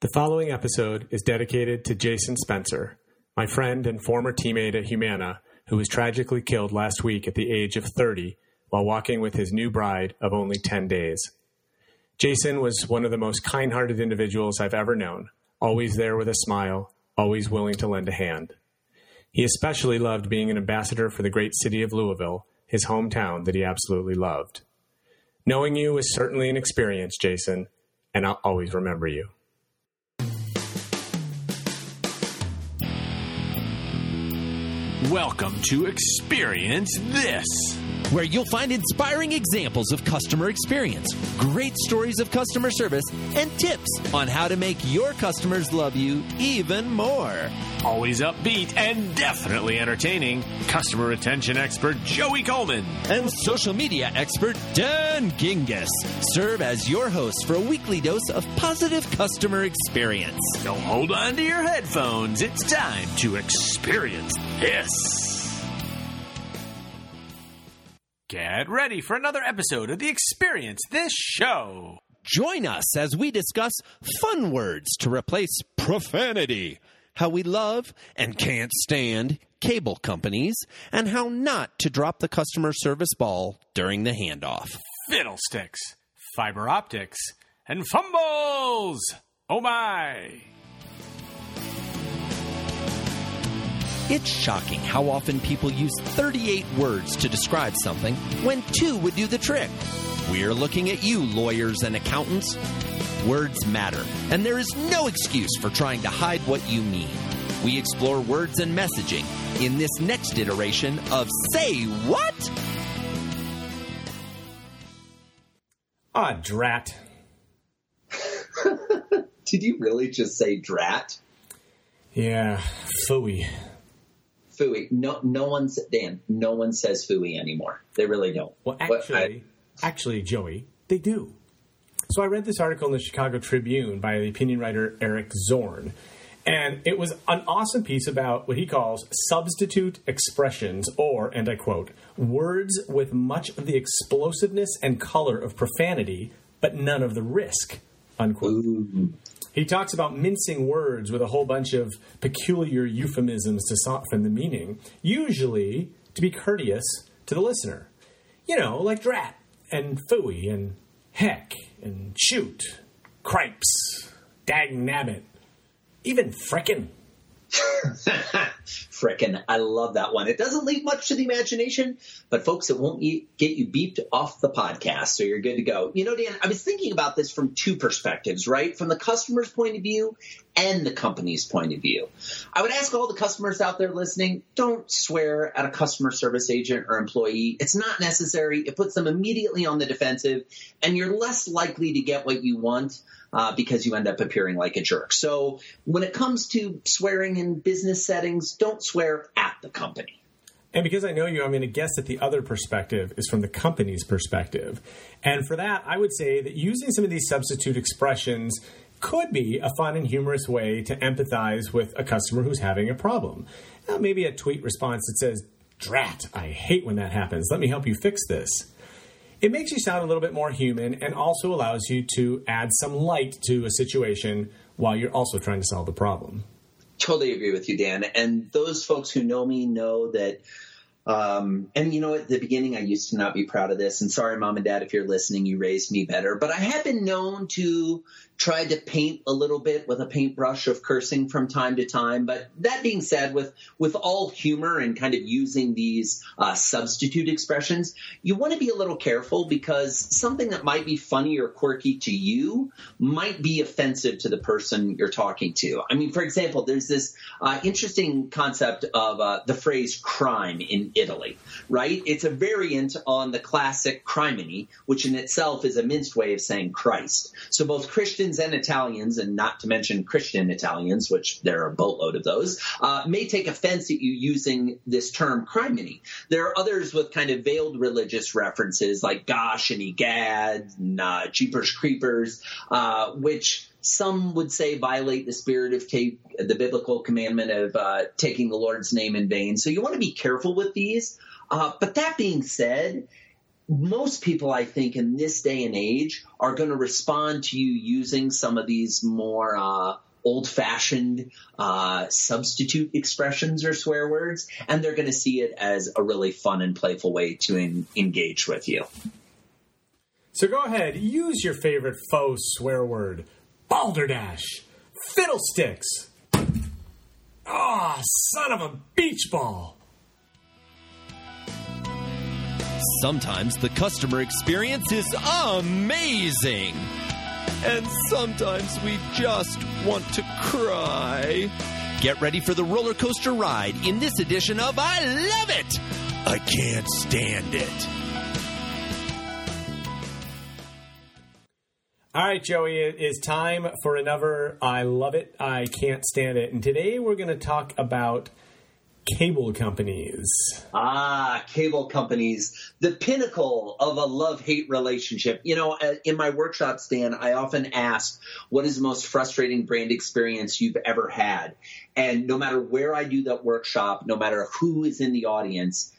The following episode is dedicated to Jason Spencer, my friend and former teammate at Humana, who was tragically killed last week at the age of 30 while walking with his new bride of only 10 days. Jason was one of the most kind hearted individuals I've ever known, always there with a smile, always willing to lend a hand. He especially loved being an ambassador for the great city of Louisville, his hometown that he absolutely loved. Knowing you was certainly an experience, Jason, and I'll always remember you. Welcome to Experience This, where you'll find inspiring examples of customer experience, great stories of customer service, and tips on how to make your customers love you even more. Always upbeat and definitely entertaining, customer retention expert Joey Coleman and social media expert Dan Gingiss serve as your hosts for a weekly dose of positive customer experience. So hold on to your headphones. It's time to experience this. Get ready for another episode of the Experience This Show. Join us as we discuss fun words to replace profanity, how we love and can't stand cable companies, and how not to drop the customer service ball during the handoff. Fiddlesticks, fiber optics, and fumbles! Oh my! It's shocking how often people use 38 words to describe something when two would do the trick. We're looking at you, lawyers and accountants. Words matter, and there is no excuse for trying to hide what you mean. We explore words and messaging in this next iteration of Say What? Ah, drat. Did you really just say drat? Yeah, phooey. Fooey. No, no one, Dan. No one says fooey anymore. They really don't. Well, actually, I, actually, Joey, they do. So I read this article in the Chicago Tribune by the opinion writer Eric Zorn, and it was an awesome piece about what he calls substitute expressions, or, and I quote, words with much of the explosiveness and color of profanity, but none of the risk, unquote. Ooh. He talks about mincing words with a whole bunch of peculiar euphemisms to soften the meaning, usually to be courteous to the listener. You know, like drat and phooey and heck and shoot, cripes, dag nabbit, even frickin'. Frickin', I love that one. It doesn't leave much to the imagination, but folks, it won't get you beeped off the podcast, so you're good to go. You know, Dan, I was thinking about this from two perspectives, right? From the customer's point of view and the company's point of view. I would ask all the customers out there listening, don't swear at a customer service agent or employee. It's not necessary. It puts them immediately on the defensive, and you're less likely to get what you want uh, because you end up appearing like a jerk. So when it comes to swearing in business settings, don't swear at the company. And because I know you, I'm going to guess that the other perspective is from the company's perspective. And for that, I would say that using some of these substitute expressions could be a fun and humorous way to empathize with a customer who's having a problem. Now, maybe a tweet response that says, Drat, I hate when that happens. Let me help you fix this. It makes you sound a little bit more human and also allows you to add some light to a situation while you're also trying to solve the problem. Totally agree with you, Dan. And those folks who know me know that um, and you know, at the beginning, I used to not be proud of this. And sorry, mom and dad, if you're listening, you raised me better. But I have been known to try to paint a little bit with a paintbrush of cursing from time to time. But that being said, with with all humor and kind of using these uh, substitute expressions, you want to be a little careful because something that might be funny or quirky to you might be offensive to the person you're talking to. I mean, for example, there's this uh, interesting concept of uh, the phrase crime in Italy, right? It's a variant on the classic criminy, which in itself is a minced way of saying Christ. So both Christians and Italians, and not to mention Christian Italians, which there are a boatload of those, uh, may take offense at you using this term criminy. There are others with kind of veiled religious references like gosh and egad and uh, jeepers creepers, uh, which some would say violate the spirit of take, the biblical commandment of uh, taking the Lord's name in vain. So you want to be careful with these. Uh, but that being said, most people, I think, in this day and age are going to respond to you using some of these more uh, old fashioned uh, substitute expressions or swear words, and they're going to see it as a really fun and playful way to en- engage with you. So go ahead, use your favorite faux swear word balderdash, fiddlesticks. Ah, oh, son of a beach ball. Sometimes the customer experience is amazing. And sometimes we just want to cry. Get ready for the roller coaster ride in this edition of I Love It! I can't stand it. All right, Joey, it is time for another I Love It, I Can't Stand It. And today we're going to talk about cable companies. Ah, cable companies, the pinnacle of a love hate relationship. You know, uh, in my workshop, Stan, I often ask, what is the most frustrating brand experience you've ever had? And no matter where I do that workshop, no matter who is in the audience,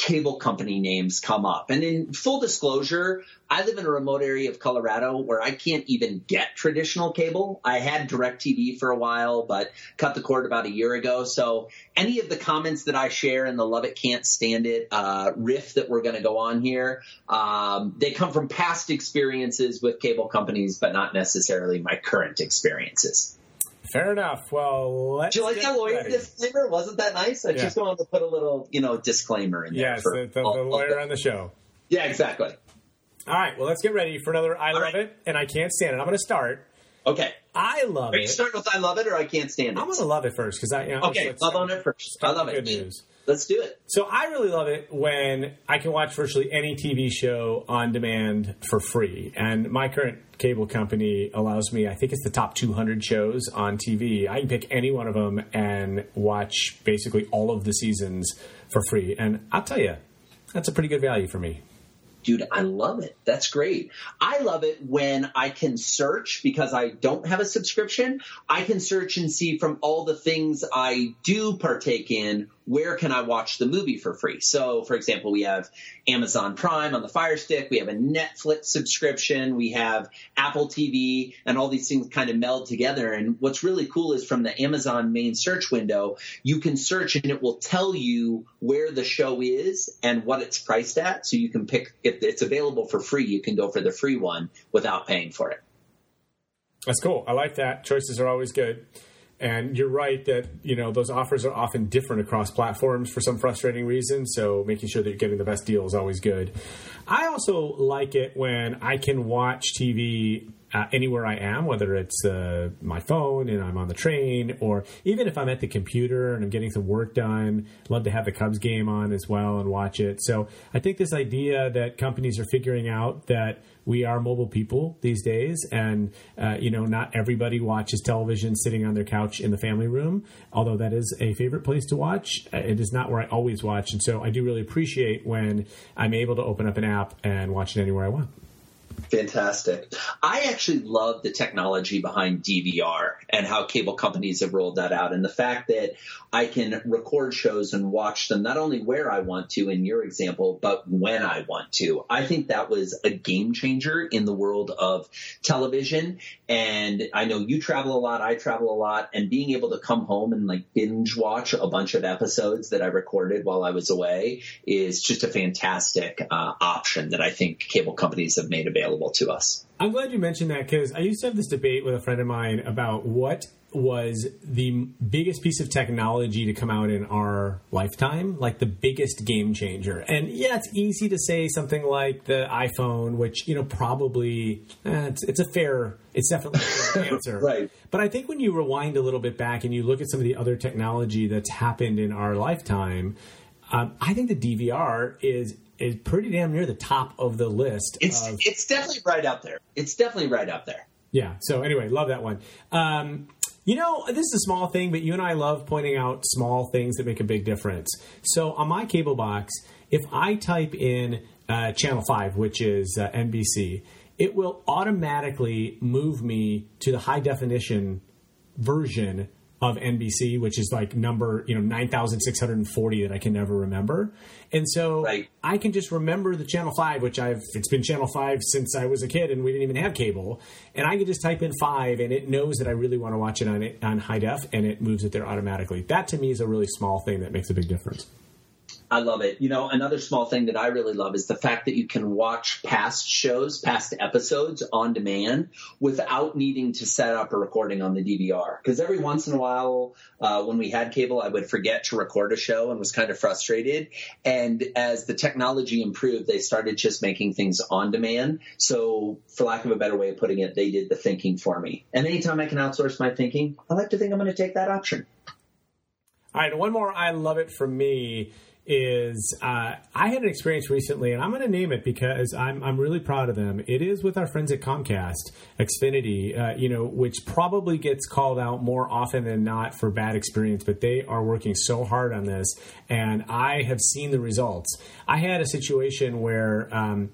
cable company names come up. And in full disclosure, I live in a remote area of Colorado where I can't even get traditional cable. I had DirecTV for a while, but cut the cord about a year ago. So any of the comments that I share in the Love It Can't Stand It uh, riff that we're going to go on here, um, they come from past experiences with cable companies, but not necessarily my current experiences. Fair enough. Well, let's. Do you like that lawyer ready. disclaimer? Wasn't that nice? I yeah. just wanted to put a little, you know, disclaimer in there. Yes, the, the, the lawyer on the show. Yeah, exactly. All right. Well, let's get ready for another I All love right. it, and I can't stand it. I'm going to start. Okay. I love it. Are it. you start with I love it or I can't stand it? I'm going to love it first because I. You know, okay, love on it first. I love it. Good news. Let's do it. So I really love it when I can watch virtually any TV show on demand for free. And my current cable company allows me, I think it's the top 200 shows on TV. I can pick any one of them and watch basically all of the seasons for free. And I'll tell you, that's a pretty good value for me dude, I love it. That's great. I love it when I can search because I don't have a subscription. I can search and see from all the things I do partake in where can I watch the movie for free? So, for example, we have Amazon Prime on the Fire Stick, we have a Netflix subscription, we have Apple TV, and all these things kind of meld together. And what's really cool is from the Amazon main search window, you can search and it will tell you where the show is and what it's priced at. So you can pick, if it's available for free, you can go for the free one without paying for it. That's cool. I like that. Choices are always good. And you're right that you know those offers are often different across platforms for some frustrating reason. So making sure that you're getting the best deal is always good. I also like it when I can watch TV uh, anywhere I am, whether it's uh, my phone and I'm on the train, or even if I'm at the computer and I'm getting some work done. Love to have the Cubs game on as well and watch it. So I think this idea that companies are figuring out that we are mobile people these days, and uh, you know, not everybody watches television sitting on their couch in the family room. Although that is a favorite place to watch, it is not where I always watch, and so I do really appreciate when I'm able to open up an app and watch it anywhere I want. Fantastic. I actually love the technology behind DVR and how cable companies have rolled that out and the fact that I can record shows and watch them not only where I want to in your example, but when I want to. I think that was a game changer in the world of television. And I know you travel a lot, I travel a lot, and being able to come home and like binge watch a bunch of episodes that I recorded while I was away is just a fantastic uh, option that I think cable companies have made available available to us. I'm glad you mentioned that because I used to have this debate with a friend of mine about what was the biggest piece of technology to come out in our lifetime, like the biggest game changer. And yeah, it's easy to say something like the iPhone, which you know probably eh, it's, it's, a fair, it's definitely a fair answer. right. But I think when you rewind a little bit back and you look at some of the other technology that's happened in our lifetime, um, I think the DVR is is pretty damn near the top of the list. It's of, it's definitely right up there. It's definitely right up there. Yeah. So anyway, love that one. Um, you know, this is a small thing, but you and I love pointing out small things that make a big difference. So on my cable box, if I type in uh, channel five, which is uh, NBC, it will automatically move me to the high definition version of NBC, which is like number you know nine thousand six hundred and forty that I can never remember, and so Right. I can just remember the channel five, which I've it's been channel five since I was a kid, and we didn't even have cable, and I can just type in five, and it knows that I really want to watch it on on high def, and it moves it there automatically. That to me is a really small thing that makes a big difference. I love it. You know, another small thing that I really love is the fact that you can watch past shows, past episodes on demand without needing to set up a recording on the DVR. Because every once in a while, uh, when we had cable, I would forget to record a show and was kind of frustrated. And as the technology improved, they started just making things on demand. So, for lack of a better way of putting it, they did the thinking for me. And anytime I can outsource my thinking, I like to think I'm going to take that option. All right, one more I love it from me is uh, I had an experience recently, and I'm going to name it because I'm I'm really proud of them. It is with our friends at Comcast, Xfinity, uh, you know, which probably gets called out more often than not for bad experience, but they are working so hard on this, and I have seen the results. I had a situation where um,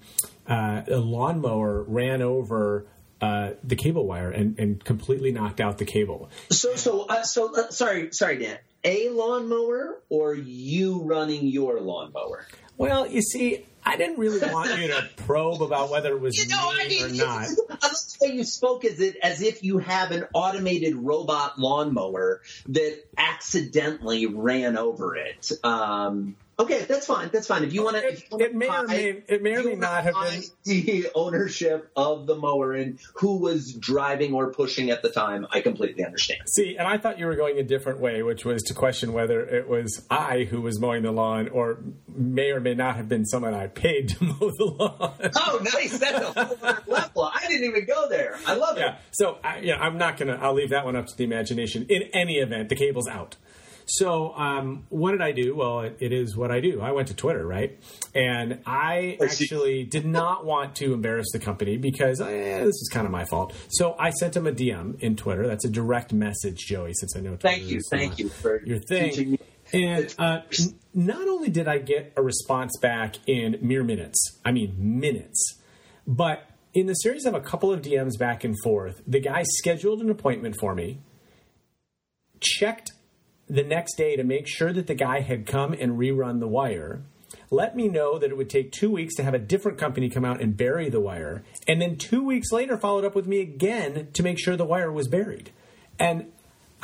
uh, a lawnmower ran over. Uh, the cable wire and, and completely knocked out the cable. So, so, uh, so, uh, sorry, sorry, Dan. A lawnmower or you running your lawnmower? Well, you see, I didn't really want you to probe about whether it was You know, me I mean, or not. I love the way you spoke as it as if you have an automated robot lawnmower that accidentally ran over it. Um, okay, that's fine. That's fine. If you want to, It, it may or may it may or may not have been. the ownership of the mower and who was driving or pushing at the time. I completely understand. See, and I thought you were going a different way, which was to question whether it was I who was mowing the lawn, or may or may not have been someone I paid to mow the lawn. Oh, nice. That's a whole other level. I didn't even go there. I love it. yeah. So, I, yeah, I'm not gonna. I'll leave that one up to the imagination. In any event, the cable's out. So, um, what did I do? Well, it, it is what I do. I went to Twitter, right? And I actually did not want to embarrass the company because eh, this is kind of my fault. So I sent him a DM in Twitter. That's a direct message, Joey, since I know Twitter Thank you. Thank you for your teaching thing. me. And uh, n- not only did I get a response back in mere minutes, I mean minutes, but in the series of a couple of DMs back and forth, the guy scheduled an appointment for me, checked the next day to make sure that the guy had come and rerun the wire, let me know that it would take two weeks to have a different company come out and bury the wire, and then two weeks later followed up with me again to make sure the wire was buried. And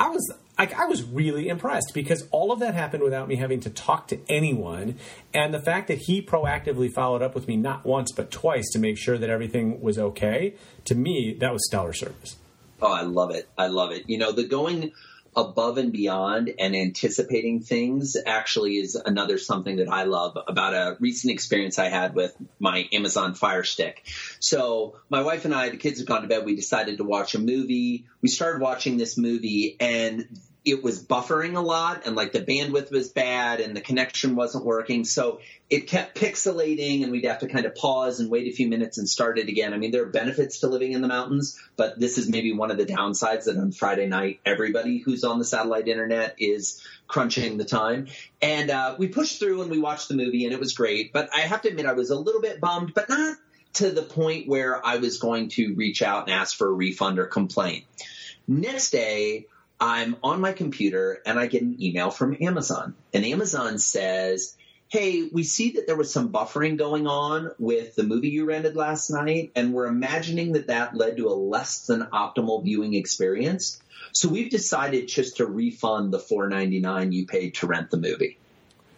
I was like, I was really impressed because all of that happened without me having to talk to anyone, and the fact that he proactively followed up with me not once but twice to make sure that everything was okay. To me, that was stellar service. Oh, I love it. I love it. You know, the going above and beyond and anticipating things actually is another something that I love about a recent experience I had with my Amazon Fire Stick. So my wife and I, the kids have gone to bed. We decided to watch a movie. We started watching this movie and it was buffering a lot and like the bandwidth was bad and the connection wasn't working. So it kept pixelating and we'd have to kind of pause and wait a few minutes and start it again. I mean, there are benefits to living in the mountains, but this is maybe one of the downsides that on Friday night, everybody who's on the satellite internet is crunching the time. And uh, we pushed through and we watched the movie and it was great. But I have to admit, I was a little bit bummed, but not to the point where I was going to reach out and ask for a refund or complaint. Next day, I'm on my computer and I get an email from Amazon. And Amazon says, Hey, we see that there was some buffering going on with the movie you rented last night, and we're imagining that that led to a less than optimal viewing experience. So we've decided just to refund the $4.99 you paid to rent the movie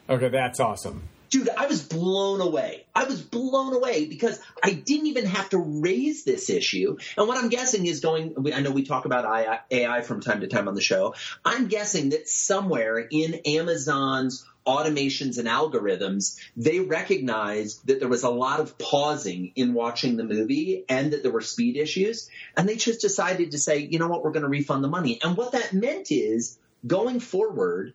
Okay, that's awesome. Dude, I was blown away. I was blown away because I didn't even have to raise this issue. And what I'm guessing is going, I know we talk about AI from time to time on the show. I'm guessing that somewhere in Amazon's automations and algorithms, they recognized that there was a lot of pausing in watching the movie and that there were speed issues. And they just decided to say, you know what, we're going to refund the money. And what that meant is going forward,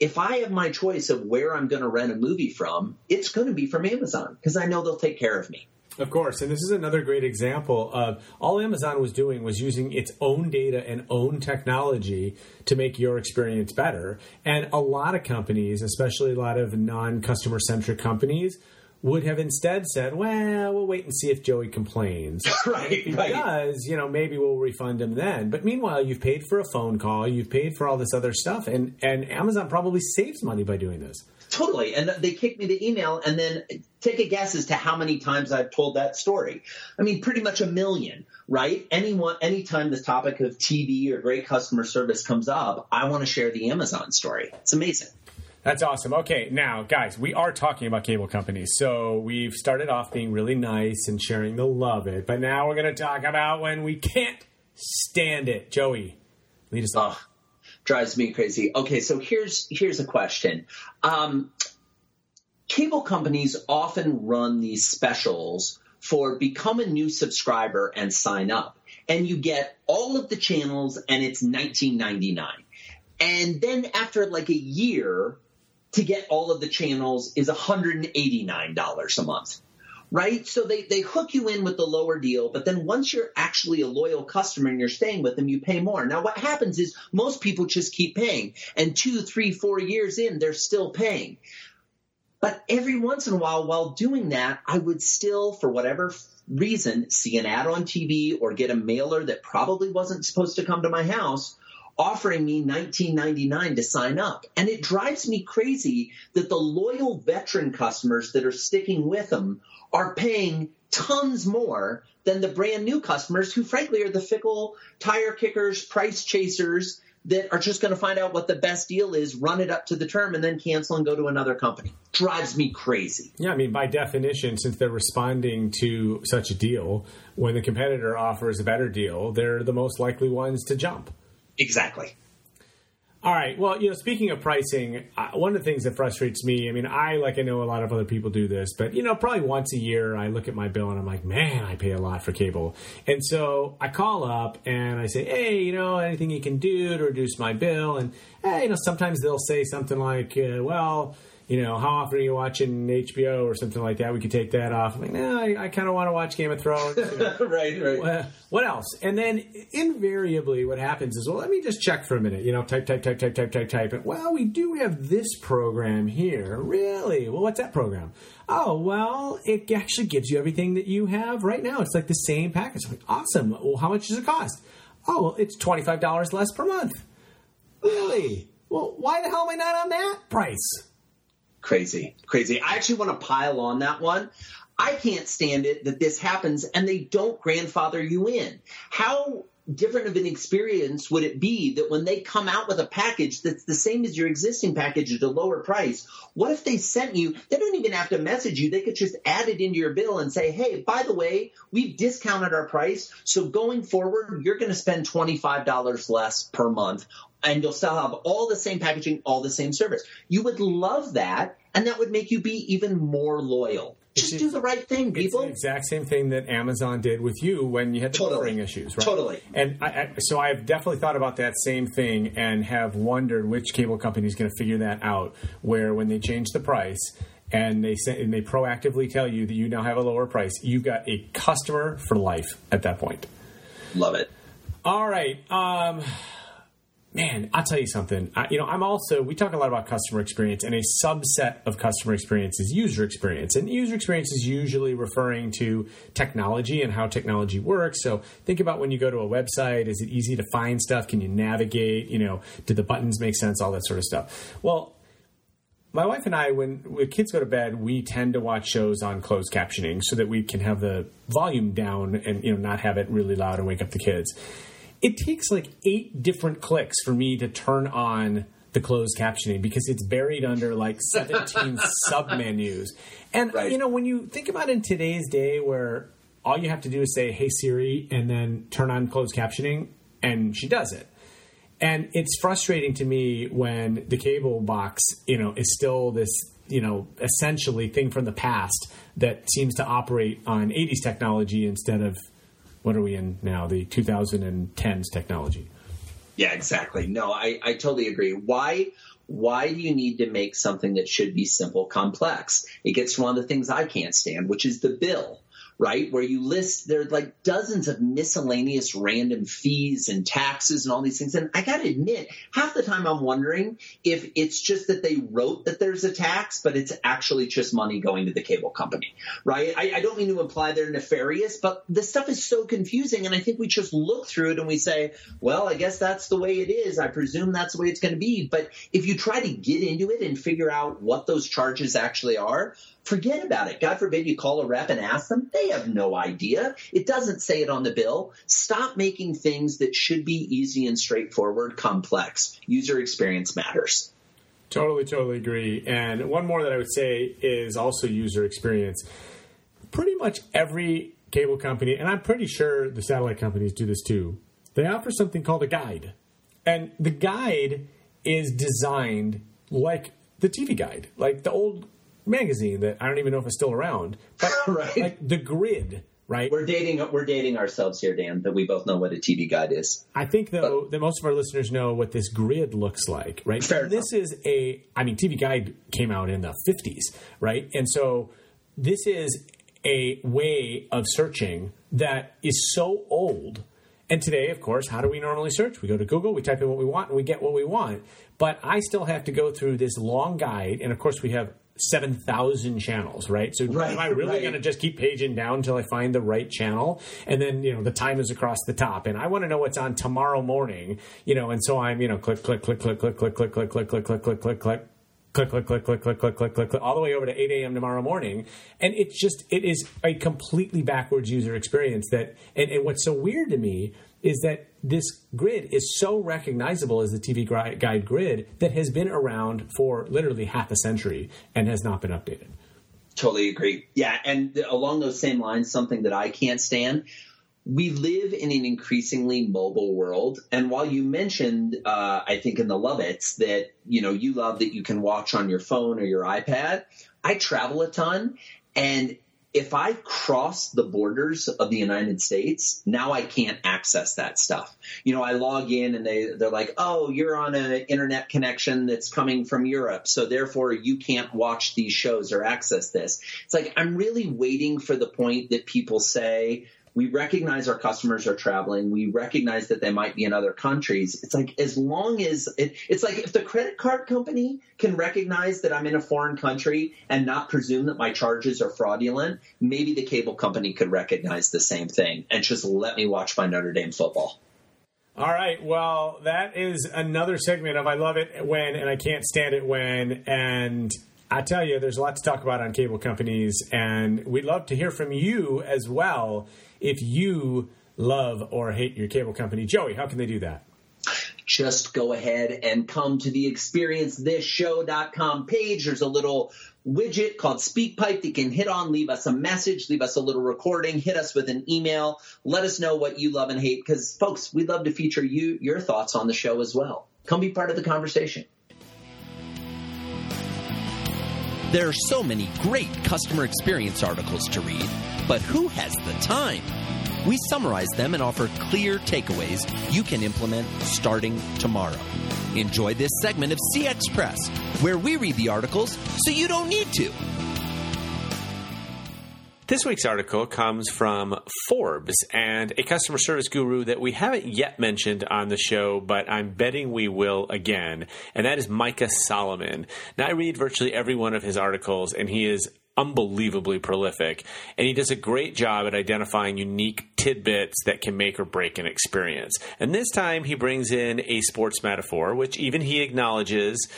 if I have my choice of where I'm going to rent a movie from, it's going to be from Amazon because I know they'll take care of me. Of course, and this is another great example of all Amazon was doing was using its own data and own technology to make your experience better. And a lot of companies, especially a lot of non-customer centric companies, would have instead said, "Well, we'll wait and see if Joey complains." right, if he right. does, you know, maybe we'll refund him then. But meanwhile, you've paid for a phone call, you've paid for all this other stuff, and and Amazon probably saves money by doing this. Totally. And they kicked me the email and then take a guess as to how many times I've told that story. I mean, pretty much a million, right? Anyone, anytime the topic of TV or great customer service comes up, I want to share the Amazon story. It's amazing. That's awesome. Okay, now, guys, we are talking about cable companies. So we've started off being really nice and sharing the love it, but now we're going to talk about when we can't stand it. Joey, lead us off. Drives me crazy. Okay, so here's here's a question. Um, cable companies often run these specials for become a new subscriber and sign up, and you get all of the channels, and it's 19.99. And then after like a year, to get all of the channels is $189 a month. Right? So they, they hook you in with the lower deal, but then once you're actually a loyal customer and you're staying with them, you pay more. Now what happens is most people just keep paying and two, three, four years in, they're still paying. But every once in a while, while doing that, I would still, for whatever reason, see an ad on TV or get a mailer that probably wasn't supposed to come to my house offering me $19.99 to sign up. And it drives me crazy that the loyal veteran customers that are sticking with them are paying tons more than the brand new customers who frankly are the fickle tire kickers, price chasers that are just going to find out what the best deal is, run it up to the term, and then cancel and go to another company. Drives me crazy. Yeah, I mean, by definition, since they're responding to such a deal, when the competitor offers a better deal, they're the most likely ones to jump. Exactly. All right. Well, you know, speaking of pricing, uh, one of the things that frustrates me, I mean, I, like I know a lot of other people do this, but, you know, probably once a year I look at my bill and I'm like, man, I pay a lot for cable. And so I call up and I say, hey, you know, anything you can do to reduce my bill? And, hey, you know, sometimes they'll say something like, uh, well, you know, how often are you watching HBO or something like that? We could take that off. I'm like, no, I, I kind of want to watch Game of Thrones. You know. right, right. What else? And then invariably, what happens is, well, let me just check for a minute. You know, type, type, type, type, type, type, type. And, well, we do have this program here. Really? Well, what's that program? Oh, well, it actually gives you everything that you have right now. It's like the same package. I'm like, awesome. Well, how much does it cost? Oh, well, it's twenty five dollars less per month. Really? Well, why the hell am I not on that price? Crazy, crazy. I actually want to pile on that one. I can't stand it that this happens and they don't grandfather you in. How different of an experience would it be that when they come out with a package that's the same as your existing package at a lower price, what if they sent you, they don't even have to message you, they could just add it into your bill and say, hey, by the way, we've discounted our price, so going forward, you're going to spend $25 less per month and you'll still have all the same packaging, all the same service. You would love that, and that would make you be even more loyal. Just do the right thing, people. It's the exact same thing that Amazon did with you when you had the Totally. buffering issues, right? Totally. And I, I, so I've definitely thought about that same thing and have wondered which cable company is going to figure that out. Where when they change the price and they say and they proactively tell you that you now have a lower price, you've got a customer for life at that point. Love it. All right. Um, man, I'll tell you something. I, you know, I'm also, we talk a lot about customer experience, and a subset of customer experience is user experience. And user experience is usually referring to technology and how technology works. So think about when you go to a website, is it easy to find stuff? Can you navigate? You know, do the buttons make sense? All that sort of stuff. Well, my wife and I, when, when kids go to bed, we tend to watch shows on closed captioning so that we can have the volume down and you know not have it really loud and wake up the kids. It takes like eight different clicks for me to turn on the closed captioning because it's buried under like 17 submenus. And Right. you know, when you think about in today's day where all you have to do is say, "Hey Siri," and then turn on closed captioning, and she does it. And it's frustrating to me when the cable box, you know, is still this, you know, essentially thing from the past that seems to operate on 80s technology instead of what are we in now, the 2010s technology. Yeah, exactly. No, I, I totally agree. Why why do you need to make something that should be simple complex? It gets to one of the things I can't stand, which is the bill. Right? Where you list there are like dozens of miscellaneous random fees and taxes and all these things. And I got to admit, half the time I'm wondering if it's just that they wrote that there's a tax, but it's actually just money going to the cable company, right? I, I don't mean to imply they're nefarious, but the stuff is so confusing. And I think we just look through it and we say, well, I guess that's the way it is. I presume that's the way it's going to be. But if you try to get into it and figure out what those charges actually are, forget about it. God forbid you call a rep and ask them. They have no idea. It doesn't say it on the bill. Stop making things that should be easy and straightforward complex. User experience matters. Totally, totally agree. And one more that I would say is also user experience. Pretty much every cable company, and I'm pretty sure the satellite companies do this too, they offer something called a guide. And the guide is designed like the TV guide, like the old magazine that I don't even know if it's still around. But right. like the grid, right? We're dating we're dating ourselves here, Dan, that we both know what a TV guide is. I think though but, that most of our listeners know what this grid looks like, right? Fair this enough. is a I mean TV guide came out in the 50s, right? And so this is a way of searching that is so old. And today, of course, how do we normally search? We go to Google, we type in what we want, and we get what we want. But I still have to go through this long guide, and of course, we have 7,000 channels, right? So right, am I really right. going to just keep paging down until I find the right channel? And then, you know, the time is across the top and I want to know what's on tomorrow morning, you know, and so I'm, you know, click, click, click, click, click, click, click, click, click, click, click, click, click, click. Click, click, click, click, click, click, click, click, click, all the way over to 8 a.m. tomorrow morning. And it's just, it is a completely backwards user experience that, and, and what's so weird to me is that this grid is so recognizable as the TV guide grid that has been around for literally half a century and has not been updated. Totally agree. Yeah, and along those same lines, something that I can't stand. We live in an increasingly mobile world, and while you mentioned, uh, I think in the Love Its that you know you love that you can watch on your phone or your iPad, I travel a ton, and if I cross the borders of the United States, now I can't access that stuff. You know, I log in and they, they're like, oh, you're on an internet connection that's coming from Europe. So therefore you can't watch these shows or access this. It's like, I'm really waiting for the point that people say, we recognize our customers are traveling. We recognize that they might be in other countries. It's like as long as it, it's like if the credit card company can recognize that I'm in a foreign country and not presume that my charges are fraudulent, maybe the cable company could recognize the same thing and just let me watch my Notre Dame football. All right. Well, that is another segment of I love it when and I can't stand it when and I tell you, there's a lot to talk about on cable companies, and we'd love to hear from you as well if you love or hate your cable company. Joey, how can they do that? Just go ahead and come to the experiencethisshow.com page. There's a little widget called SpeakPipe that you can hit on, leave us a message, leave us a little recording, hit us with an email. Let us know what you love and hate because, folks, we'd love to feature you, your thoughts on the show as well. Come be part of the conversation. There are so many great customer experience articles to read, but who has the time? We summarize them and offer clear takeaways you can implement starting tomorrow. Enjoy this segment of CX Press, where we read the articles so you don't need to. This week's article comes from Forbes and a customer service guru that we haven't yet mentioned on the show, but I'm betting we will again, and that is Micah Solomon. Now, I read virtually every one of his articles, and he is unbelievably prolific, and he does a great job at identifying unique tidbits that can make or break an experience. And this time, he brings in a sports metaphor, which even he acknowledges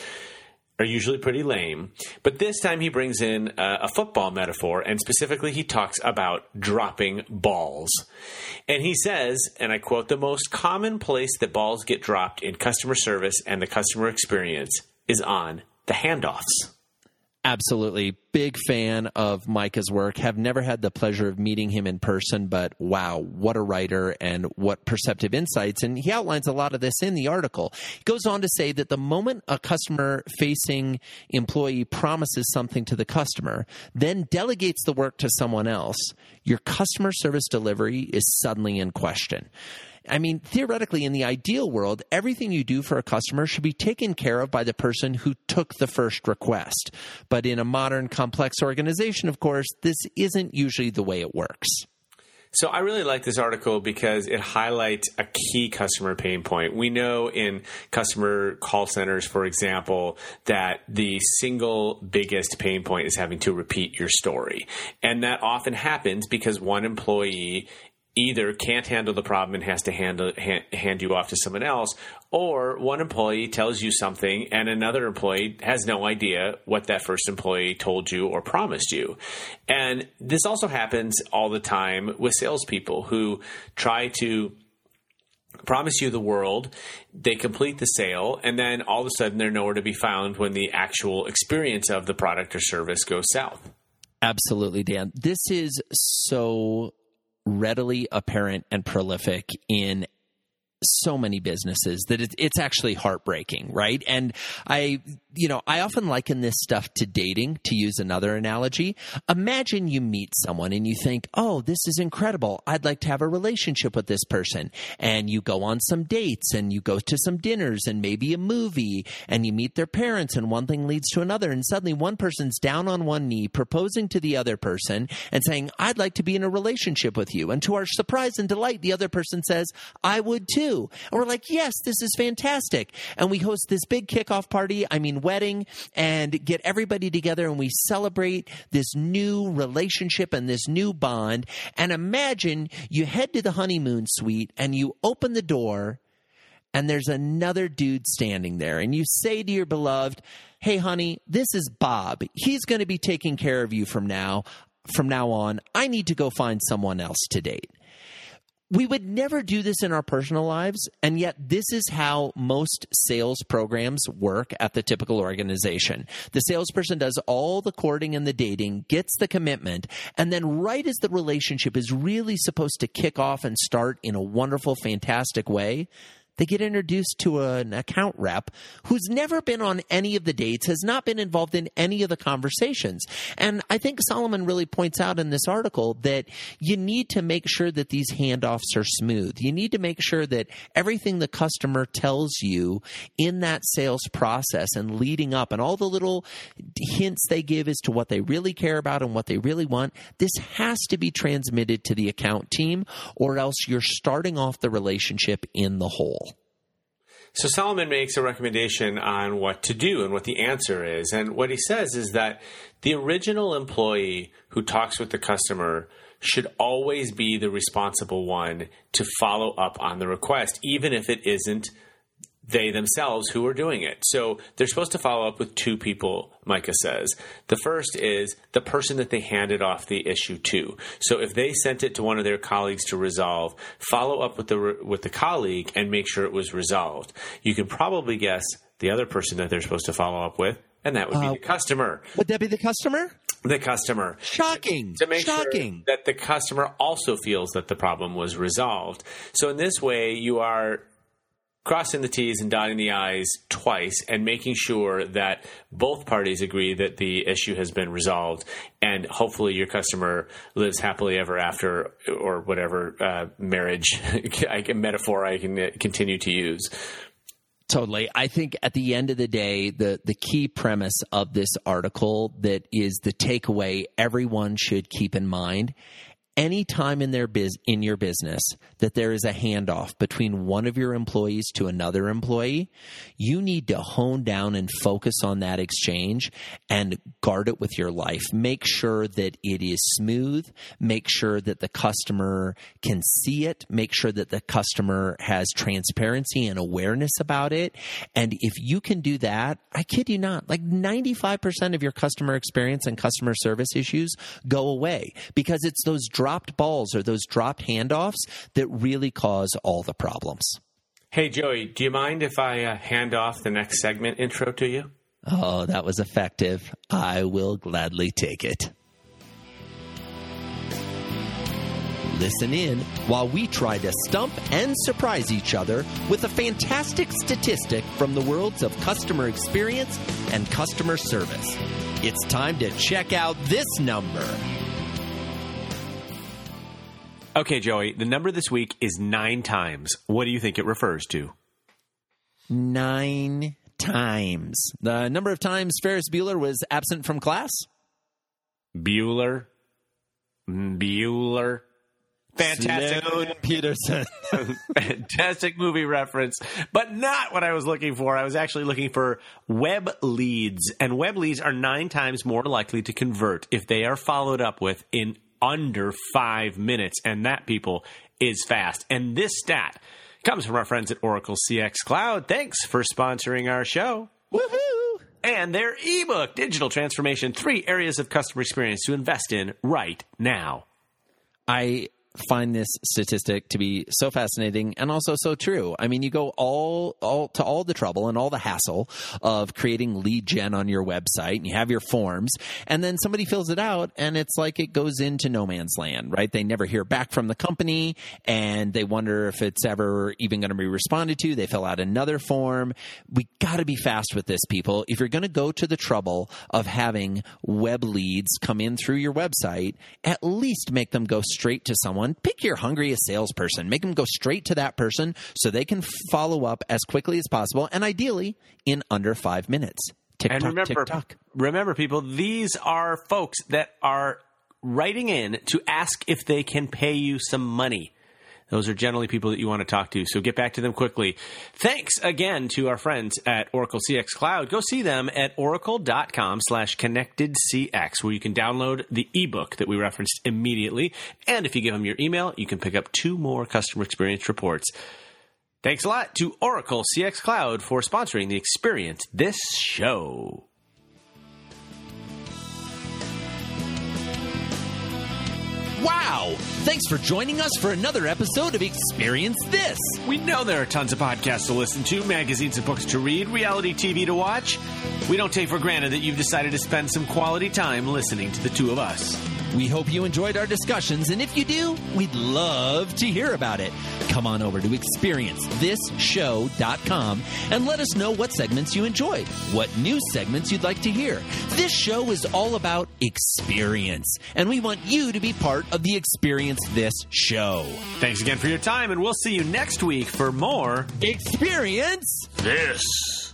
are usually pretty lame. But this time he brings in a, football metaphor, and specifically he talks about dropping balls. And he says, and I quote, the most common place that balls get dropped in customer service and the customer experience is on the handoffs. Absolutely. Big fan of Micah's work. Have never had the pleasure of meeting him in person, but wow, what a writer and what perceptive insights. And he outlines a lot of this in the article. He goes on to say that the moment a customer facing employee promises something to the customer, then delegates the work to someone else, your customer service delivery is suddenly in question. I mean, theoretically, in the ideal world, everything you do for a customer should be taken care of by the person who took the first request. But in a modern, complex organization, of course, this isn't usually the way it works. So I really like this article because it highlights a key customer pain point. We know in customer call centers, for example, that the single biggest pain point is having to repeat your story. And that often happens because one employee either can't handle the problem and has to handle, hand, hand you off to someone else, or one employee tells you something and another employee has no idea what that first employee told you or promised you. And this also happens all the time with salespeople who try to promise you the world, they complete the sale, and then all of a sudden they're nowhere to be found when the actual experience of the product or service goes south. Absolutely, Dan. This is so readily apparent and prolific in so many businesses that it, it's actually heartbreaking, right? And I, you know, I often liken this stuff to dating, to use another analogy. Imagine you meet someone and you think, oh, this is incredible. I'd like to have a relationship with this person. And you go on some dates and you go to some dinners and maybe a movie and you meet their parents and one thing leads to another. And suddenly one person's down on one knee proposing to the other person and saying, I'd like to be in a relationship with you. And to our surprise and delight, the other person says, I would too. And we're like, yes, this is fantastic. And we host this big kickoff party, I mean, wedding, and get everybody together and we celebrate this new relationship and this new bond. And imagine you head to the honeymoon suite and you open the door and there's another dude standing there and you say to your beloved, Hey, honey, this is Bob. He's going to be taking care of you from now. From now on, I need to go find someone else to date we would never do this in our personal lives, and yet this is how most sales programs work at the typical organization. The salesperson does all the courting and the dating, gets the commitment, and then right as the relationship is really supposed to kick off and start in a wonderful, fantastic way, they get introduced to an account rep who's never been on any of the dates, has not been involved in any of the conversations. And I think Solomon really points out in this article that you need to make sure that these handoffs are smooth. You need to make sure that everything the customer tells you in that sales process and leading up and all the little hints they give as to what they really care about and what they really want, this has to be transmitted to the account team or else you're starting off the relationship in the hole. So Solomon makes a recommendation on what to do and what the answer is. And what he says is that the original employee who talks with the customer should always be the responsible one to follow up on the request, even if it isn't they themselves who are doing it. So they're supposed to follow up with two people, Micah says. The first is the person that they handed off the issue to. So if they sent it to one of their colleagues to resolve, follow up with the with the colleague and make sure it was resolved. You can probably guess the other person that they're supposed to follow up with, and that would be uh, the customer. Would that be the customer? The customer. Shocking. To, to make Shocking. sure that the customer also feels that the problem was resolved. So in this way, you are crossing the T's and dotting the I's twice and making sure that both parties agree that the issue has been resolved and hopefully your customer lives happily ever after or whatever uh, marriage metaphor I can continue to use. Totally. I think at the end of the day, the, the key premise of this article that is the takeaway everyone should keep in mind any time in their biz in your business that there is a handoff between one of your employees to another employee, you need to hone down and focus on that exchange and guard it with your life. Make sure that it is smooth, make sure that the customer can see it, make sure that the customer has transparency and awareness about it. And if you can do that, I kid you not, like 95% of your customer experience and customer service issues go away because it's those dropped balls or those dropped handoffs that really cause all the problems. Hey, Joey, do you mind if I uh, hand off the next segment intro to you? Oh, that was effective. I will gladly take it. Listen in while we try to stump and surprise each other with a fantastic statistic from the worlds of customer experience and customer service. It's time to check out this number. Okay, Joey, the number this week is nine times. What do you think it refers to? Nine times. The number of times Ferris Bueller was absent from class? Bueller. Mm, Bueller. Fantastic. Sloane Peterson. Fantastic movie reference, but not what I was looking for. I was actually looking for web leads, and web leads are nine times more likely to convert if they are followed up with in under five minutes. And that, people, is fast. And this stat comes from our friends at Oracle CX Cloud. Thanks for sponsoring our show. Woohoo! And their ebook, Digital Transformation Three Areas of Customer Experience to Invest in Right Now. I find this statistic to be so fascinating and also so true. I mean, you go all all to all the trouble and all the hassle of creating lead gen on your website and you have your forms and then somebody fills it out and it's like it goes into no man's land, right? They never hear back from the company and they wonder if it's ever even going to be responded to. They fill out another form. We got to be fast with this people. If you're going to go to the trouble of having web leads come in through your website, at least make them go straight to someone pick your hungriest salesperson, make them go straight to that person so they can follow up as quickly as possible and ideally in under five minutes. Tick and tock, remember, tick tock. remember, people, these are folks that are writing in to ask if they can pay you some money. Those are generally people that you want to talk to. So get back to them quickly. Thanks again to our friends at Oracle CX Cloud. Go see them at oracle.com slash connectedcx, where you can download the ebook that we referenced immediately. And if you give them your email, you can pick up two more customer experience reports. Thanks a lot to Oracle CX Cloud for sponsoring the experience this show. Wow! Thanks for joining us for another episode of Experience This. We know there are tons of podcasts to listen to, magazines and books to read, reality TV to watch. We don't take for granted that you've decided to spend some quality time listening to the two of us. We hope you enjoyed our discussions, and if you do, we'd love to hear about it. Come on over to experiencethisshow.com and let us know what segments you enjoyed, what new segments you'd like to hear. This show is all about experience, and we want you to be part of the Experience This show. Thanks again for your time, and we'll see you next week for more Experience This.